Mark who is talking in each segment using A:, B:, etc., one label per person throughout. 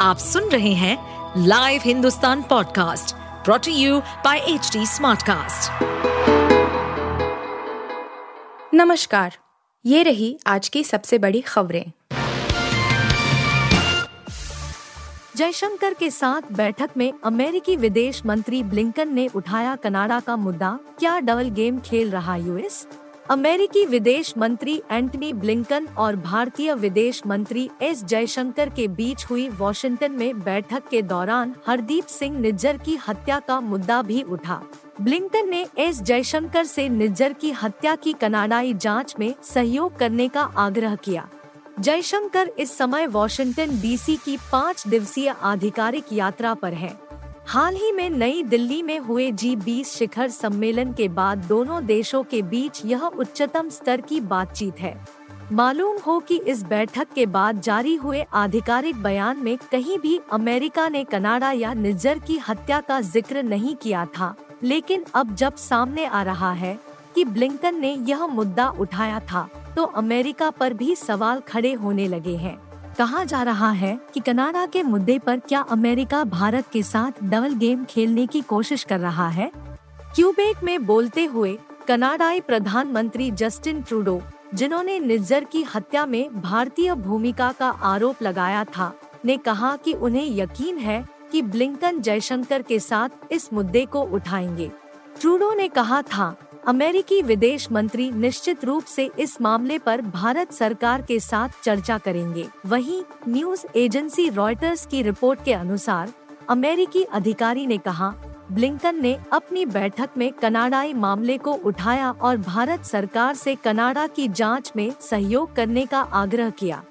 A: आप सुन रहे हैं live Hindustan podcast brought to you by H Smartcast.
B: नमस्कार, ये रही आज की सबसे बड़ी खबरें जयशंकर के साथ बैठक में अमेरिकी विदेश मंत्री ब्लिंकन ने उठाया कनाडा का मुद्दा, क्या डबल गेम खेल रहा यूएस अमेरिकी विदेश मंत्री एंटनी ब्लिंकन और भारतीय विदेश मंत्री एस जयशंकर के बीच हुई वॉशिंगटन में बैठक के दौरान हरदीप सिंह निज्जर की हत्या का मुद्दा भी उठा ब्लिंकन ने एस जयशंकर से निज्जर की हत्या की कनाडाई जाँच में सहयोग करने का आग्रह किया जयशंकर इस समय वॉशिंगटन डीसी की पाँच दिवसीय आधिकारिक यात्रा पर हैं। हाल ही में नई दिल्ली में हुए जी बीस शिखर सम्मेलन के बाद दोनों देशों के बीच यह उच्चतम स्तर की बातचीत है। मालूम हो कि इस बैठक के बाद जारी हुए आधिकारिक बयान में कहीं भी अमेरिका ने कनाडा या निज्जर की हत्या का ज़िक्र नहीं किया था, लेकिन अब जब सामने आ रहा है कि ब्लिंकन ने यह मुद्दा उठाया था तो अमेरिका पर भी सवाल खड़े होने लगे हैं। कहा जा रहा है कि कनाडा के मुद्दे पर क्या अमेरिका भारत के साथ डबल गेम खेलने की कोशिश कर रहा है? क्यूबेक में बोलते हुए कनाडाई प्रधानमंत्री जस्टिन ट्रूडो, जिन्होंने निज्जर की हत्या में भारतीय भूमिका का आरोप लगाया था, ने कहा कि उन्हें यकीन है कि ब्लिंकन जयशंकर के साथ इस मुद्दे को उठाएँगे। ट्रूडो ने कहा था अमेरिकी विदेश मंत्री निश्चित रूप से इस मामले पर भारत सरकार के साथ चर्चा करेंगे। वहीं न्यूज़ एजेंसी रॉयटर्स की रिपोर्ट के अनुसार, अमेरिकी अधिकारी ने कहा, ब्लिंकन ने अपनी बैठक में कनाडाई मामले को उठाया और भारत सरकार से कनाडा की जाँच में सहयोग करने का आग्रह किया।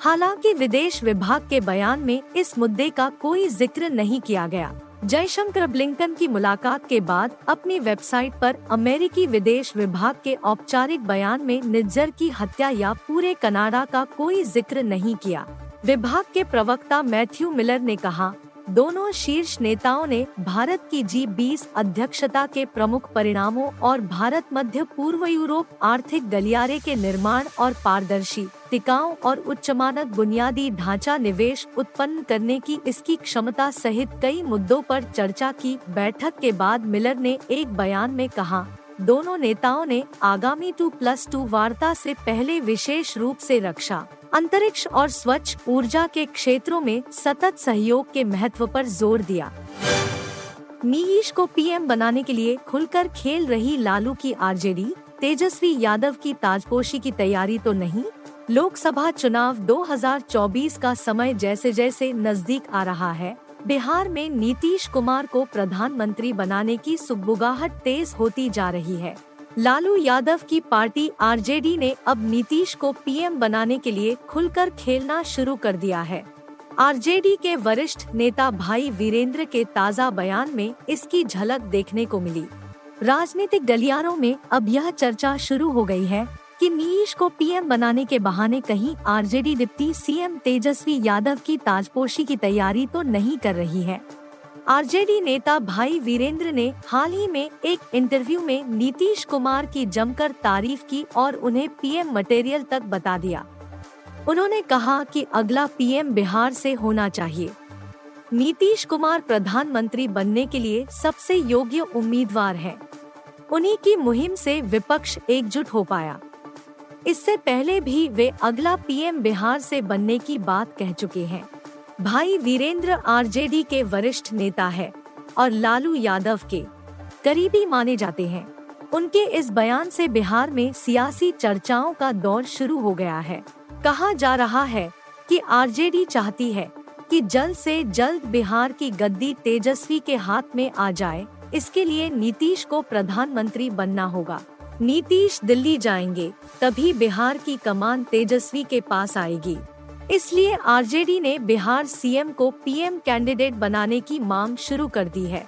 B: हालाँकि विदेश विभाग के बयान में इस मुद्दे का कोई ज़िक्र नहीं किया गया। जयशंकर ब्लिंकन की मुलाकात के बाद अपनी वेबसाइट पर अमेरिकी विदेश विभाग के औपचारिक बयान में निज्जर की हत्या या पूरे कनाडा का कोई ज़िक्र नहीं किया। विभाग के प्रवक्ता मैथ्यू मिलर ने कहा दोनों शीर्ष नेताओं ने भारत की जी बीस अध्यक्षता के प्रमुख परिणामों और भारत मध्य पूर्व यूरोप आर्थिक गलियारे के निर्माण और पारदर्शी, टिकाऊ और उच्च मानक बुनियादी ढांचा निवेश उत्पन्न करने की इसकी क्षमता सहित कई मुद्दों पर चर्चा की। बैठक के बाद मिलर ने एक बयान में कहा दोनों नेताओं ने आगामी टू प्लस टू वार्ता से पहले विशेष रूप से रक्षा, अंतरिक्ष और स्वच्छ ऊर्जा के क्षेत्रों में सतत सहयोग के महत्व पर ज़ोर दिया। नीतीश को पीएम बनाने के लिए खुलकर खेल रही लालू की आरजेडी, तेजस्वी यादव की ताजपोशी की तैयारी तो नहीं, लोकसभा चुनाव 2024 का समय जैसे जैसे नज़दीक आ रहा है। बिहार में नीतीश कुमार को प्रधानमंत्री बनाने की सुगबुगाहट तेज होती जा रही है। लालू यादव की पार्टी आरजेडी ने अब नीतीश को पीएम बनाने के लिए खुलकर खेलना शुरू कर दिया है। आरजेडी के वरिष्ठ नेता भाई वीरेंद्र के ताज़ा बयान में इसकी झलक देखने को मिली। राजनीतिक गलियारों में अब यह चर्चा शुरू हो गई है। कि नीतीश को पीएम बनाने के बहाने कहीं RJD deputy CM Tejashwi Yadav की ताजपोशी की तैयारी तो नहीं कर रही है। आरजेडी नेता भाई वीरेंद्र ने हाल ही में एक इंटरव्यू में नीतीश कुमार की जमकर तारीफ़ की और उन्हें पीएम मटेरियल तक बता दिया। उन्होंने कहा कि अगला पीएम बिहार से होना चाहिए। नीतीश कुमार प्रधानमंत्री बनने के लिए सबसे योग्य उम्मीदवार है। उन्हीं की मुहिम से विपक्ष एकजुट हो पाया। इससे पहले भी वे अगला पीएम बिहार से बनने की बात कह चुके हैं। भाई वीरेंद्र आरजेडी के वरिष्ठ नेता है और लालू यादव के करीबी माने जाते हैं। उनके इस बयान से बिहार में सियासी चर्चाओं का दौर शुरू हो गया है। कहा जा रहा है कि आरजेडी चाहती है कि जल्द से जल्द बिहार की गद्दी तेजस्वी के हाथ में आ जाए। इसके लिए नीतीश को प्रधानमंत्री बनना होगा। नीतीश दिल्ली जाएँगे, तभी बिहार की कमान तेजस्वी के पास आएगी। इसलिए आरजेडी ने बिहार सीएम को पीएम कैंडिडेट बनाने की मांग शुरू कर दी है।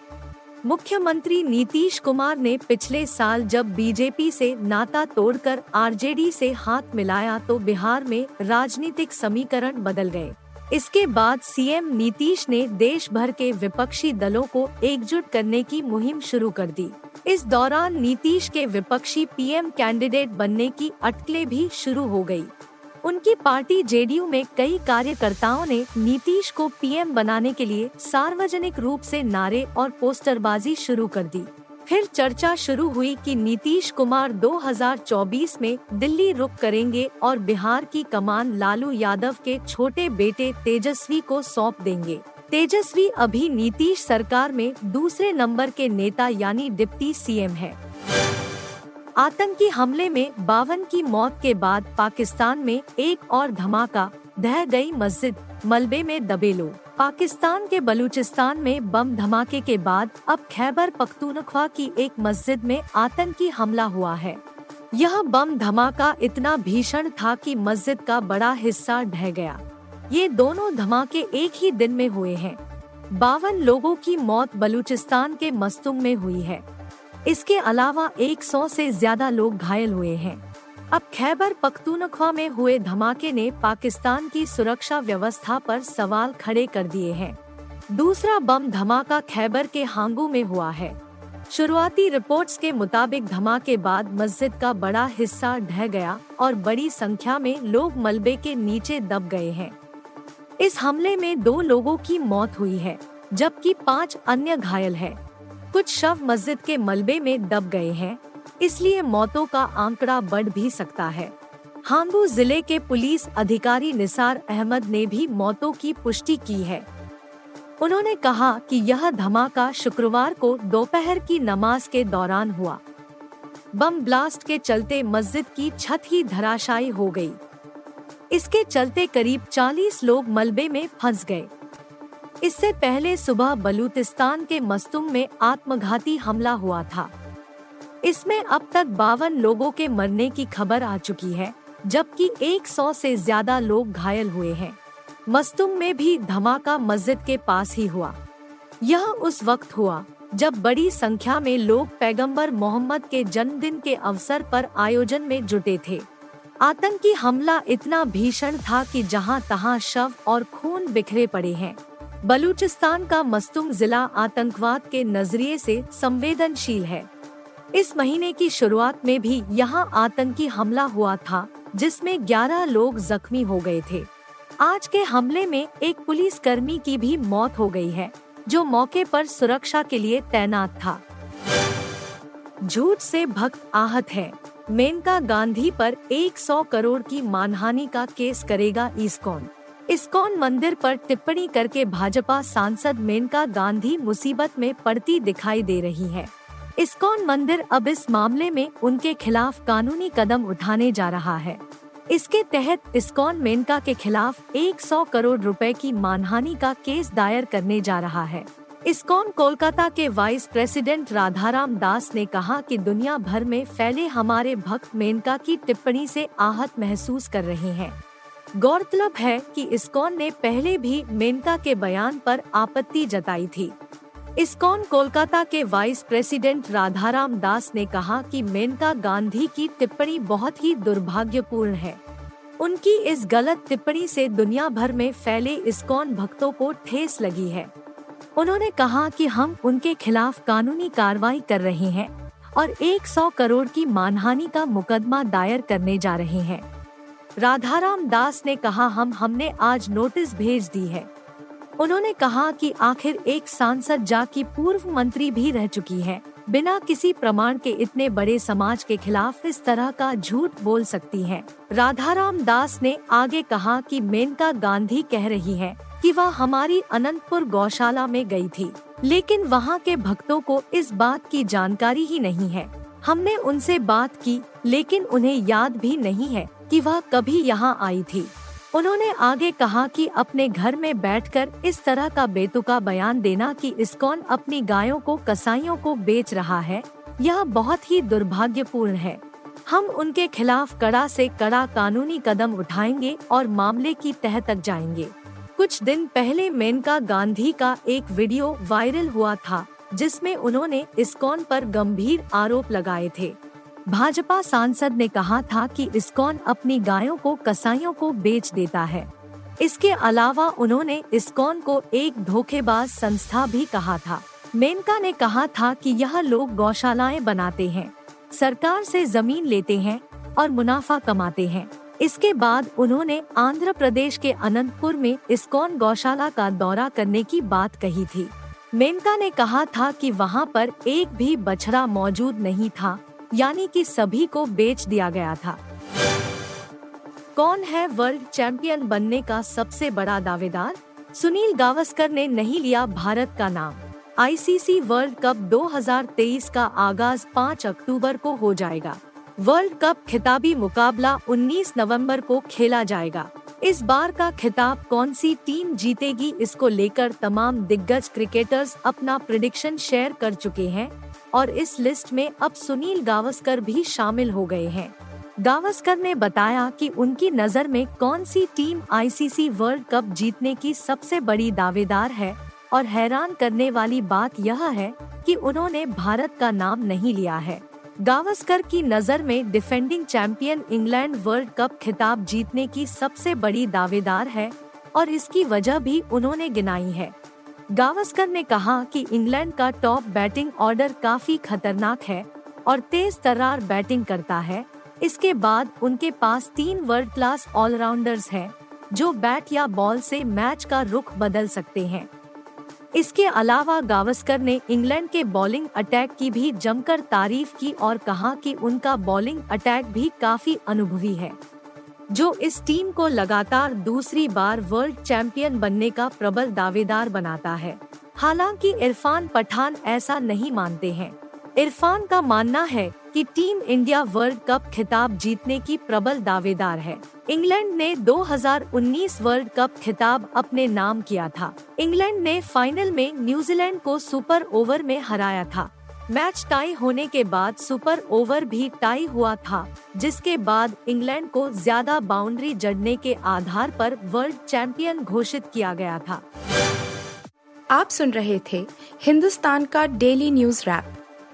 B: मुख्यमंत्री नीतीश कुमार ने पिछले साल जब बीजेपी से नाता तोड़कर आरजेडी से हाथ मिलाया तो बिहार में राजनीतिक समीकरण बदल गए। इसके बाद सीएम नीतीश ने देश भर के विपक्षी दलों को एकजुट करने की मुहिम शुरू कर दी। इस दौरान नीतीश के विपक्षी पीएम कैंडिडेट बनने की अटकलें भी शुरू हो गई उनकी पार्टी जेडीयू में कई कार्यकर्ताओं ने नीतीश को पीएम बनाने के लिए सार्वजनिक रूप से नारे और पोस्टरबाजी शुरू कर दी। फिर चर्चा शुरू हुई कि नीतीश कुमार 2024 में दिल्ली रुक करेंगे और बिहार की कमान लालू यादव के छोटे बेटे तेजस्वी को सौंप देंगे। तेजस्वी अभी नीतीश सरकार में दूसरे नंबर के नेता यानी डिप्टी सीएम है। आतंकी हमले में बावन की मौत के बाद पाकिस्तान में एक और धमाका, ढह गई मस्जिद, मलबे में दबे लोग। पाकिस्तान के बलूचिस्तान में बम धमाके के बाद अब खैबर पख्तूनख्वा की एक मस्जिद में आतंकी हमला हुआ है। यह बम धमाका इतना भीषण था कि मस्जिद का बड़ा हिस्सा ढह गया। ये दोनों धमाके एक ही दिन में हुए हैं। बावन लोगों की मौत बलूचिस्तान के मस्तुम में हुई है। इसके अलावा 100 से ज़्यादा लोग घायल हुए हैं। अब खैबर पख्तूनख्वा में हुए धमाके ने पाकिस्तान की सुरक्षा व्यवस्था पर सवाल खड़े कर दिए हैं। दूसरा बम धमाका खैबर के हांगू में हुआ है। शुरुआती रिपोर्ट्स के मुताबिक धमाके बाद मस्जिद का बड़ा हिस्सा ढह गया और बड़ी संख्या में लोग मलबे के नीचे दब गए हैं। इस हमले में दो लोगों की मौत हुई है, जबकि पाँच अन्य घायल है। कुछ शव मस्जिद के मलबे में दब गए हैं, इसलिए मौतों का आंकड़ा बढ़ भी सकता है। हांगू ज़िले के पुलिस अधिकारी निसार अहमद ने भी मौतों की पुष्टि की है। उन्होंने कहा कि यह धमाका शुक्रवार को दोपहर की नमाज़ के दौरान हुआ। बम ब्लास्ट के चलते मस्जिद की छत ही धराशायी हो गई। इसके चलते करीब 40 लोग मलबे में फंस गए। इससे पहले सुबह बलूचिस्तान के मस्तुम में आत्मघाती हमला हुआ था। इसमें अब तक बावन लोगों के मरने की खबर आ चुकी है, जबकि 100 से ज़्यादा लोग घायल हुए हैं। मस्तुम में भी धमाका मस्जिद के पास ही हुआ। यह उस वक्त हुआ, जब बड़ी संख्या में लोग पैगंबर मोहम्मद के जन्मदिन के अवसर पर आयोजन में जुटे थे। आतंकी हमला इतना भीषण था कि जहाँ तहां शव और खून बिखरे पड़े हैं। बलूचिस्तान का मस्तुम जिला आतंकवाद के नज़रिए से संवेदनशील है। इस महीने की शुरुआत में भी यहाँ आतंकी हमला हुआ था, जिसमें 11 लोग जख्मी हो गए थे। आज के हमले में एक पुलिस कर्मी की भी मौत हो गई है, जो मौके पर सुरक्षा के लिए तैनात था। झूठ से भक्त आहत है। मेनका गांधी पर 100 करोड़ की मानहानि का केस करेगा इस्कॉन। इस्कॉन मंदिर पर टिप्पणी करके भाजपा सांसद मेनका गांधी मुसीबत में पड़ती दिखाई दे रही है। इस्कॉन मंदिर अब इस मामले में उनके खिलाफ कानूनी कदम उठाने जा रहा है। इसके तहत इस्कॉन मेनका के खिलाफ 100 करोड़ रुपए की मानहानि का केस दायर करने जा रहा है। इस्कॉन कोलकाता के वाइस प्रेसिडेंट राधाराम दास ने कहा कि दुनिया भर में फैले हमारे भक्त मेनका की टिप्पणी से आहत महसूस कर रहे हैं। गौरतलब है कि इस्कॉन ने पहले भी मेनका के बयान पर आपत्ति जताई थी। इस्कॉन कोलकाता के वाइस प्रेसिडेंट राधाराम दास ने कहा कि मेनका गांधी की टिप्पणी बहुत ही दुर्भाग्यपूर्ण है। उनकी इस गलत टिप्पणी से दुनिया भर में फैले इस्कॉन भक्तों को ठेस लगी है। उन्होंने कहा कि हम उनके खिलाफ कानूनी कार्रवाई कर रहे हैं और 100 करोड़ की मानहानि का मुकदमा दायर करने जा रहे हैं। राधाराम दास ने कहा, हम, हमने आज नोटिस भेज दी है। उन्होंने कहा कि आखिर एक सांसद जा की पूर्व मंत्री भी रह चुकी है। बिना किसी प्रमाण के इतने बड़े समाज के खिलाफ इस तरह का झूठ बोल सकती है। राधाराम दास ने आगे कहा कि मेनका गांधी कह रही है कि वह हमारी अनंतपुर गौशाला में गई थी, लेकिन वहाँ के भक्तों को इस बात की जानकारी ही नहीं है। हमने उनसे बात की, लेकिन उन्हें याद भी नहीं है कि वह कभी यहाँ आई थी। उन्होंने आगे कहा कि अपने घर में बैठकर इस तरह का बेतुका बयान देना कि इस्कॉन अपनी गायों को कसाईयों को बेच रहा है, यह बहुत ही दुर्भाग्यपूर्ण है। हम उनके खिलाफ कड़ा से कड़ा कानूनी कदम उठाएँगे और मामले की तह तक जाएँगे। कुछ दिन पहले मेनका गांधी का एक वीडियो वायरल हुआ था, जिसमें उन्होंने इस्कॉन पर गंभीर आरोप लगाए थे। भाजपा सांसद ने कहा था कि इस्कॉन अपनी गायों को कसाईयों को बेच देता है। इसके अलावा उन्होंने इस्कॉन को एक धोखेबाज संस्था भी कहा था। मेनका ने कहा था कि यह लोग गौशालाएँ बनाते हैं, सरकार से ज़मीन लेते हैं और मुनाफा कमाते हैं। इसके बाद उन्होंने आंध्र प्रदेश के अनंतपुर में इस्कॉन गौशाला का दौरा करने की बात कही थी। मेनका ने कहा था कि वहाँ पर एक भी बछड़ा मौजूद नहीं था, यानी कि सभी को बेच दिया गया था। कौन है वर्ल्ड चैंपियन बनने का सबसे बड़ा दावेदार? सुनील गावस्कर ने नहीं लिया भारत का नाम। आईसीसी वर्ल्ड कप 2023 का आगाज़ 5 अक्टूबर को हो जाएगा। वर्ल्ड कप खिताबी मुकाबला 19 नवंबर को खेला जाएगा। इस बार का खिताब कौन सी टीम जीतेगी, इसको लेकर तमाम दिग्गज क्रिकेटर्स अपना प्रिडिक्शन शेयर कर चुके हैं और इस लिस्ट में अब सुनील गावस्कर भी शामिल हो गए हैं। गावस्कर ने बताया कि उनकी नज़र में कौन सी टीम आईसीसी वर्ल्ड कप जीतने की सबसे बड़ी दावेदार है और हैरान करने वाली बात यह है कि उन्होंने भारत का नाम नहीं लिया है। गावस्कर की नज़र में defending champion England world cup खिताब जीतने की सबसे बड़ी दावेदार है और इसकी वजह भी उन्होंने गिनाई है। गावस्कर ने कहा कि इंग्लैंड का टॉप बैटिंग ऑर्डर काफ़ी खतरनाक है और तेज तर्रार बैटिंग करता है। इसके बाद उनके पास तीन वर्ल्ड क्लास ऑलराउंडर्स हैं, जो बैट या बॉल से मैच का रुख बदल सकते हैं। इसके अलावा गावस्कर ने इंग्लैंड के बॉलिंग अटैक की भी जमकर तारीफ़ की और कहा कि उनका बॉलिंग अटैक भी काफ़ी अनुभवी है, जो इस टीम को लगातार दूसरी बार वर्ल्ड चैंपियन बनने का प्रबल दावेदार बनाता है। हालाँकि इरफान पठान ऐसा नहीं मानते हैं। इरफान का मानना है कि टीम इंडिया वर्ल्ड कप खिताब जीतने की प्रबल दावेदार है। इंग्लैंड ने 2019 वर्ल्ड कप खिताब अपने नाम किया था। इंग्लैंड ने फाइनल में न्यूजीलैंड को सुपर ओवर में हराया था। मैच टाई होने के बाद सुपर ओवर भी टाई हुआ था, जिसके बाद इंग्लैंड को ज़्यादा बाउंड्री जड़ने के आधार पर वर्ल्ड चैंपियन घोषित किया गया था।
C: आप सुन रहे थे हिंदुस्तान का डेली न्यूज़ रैप।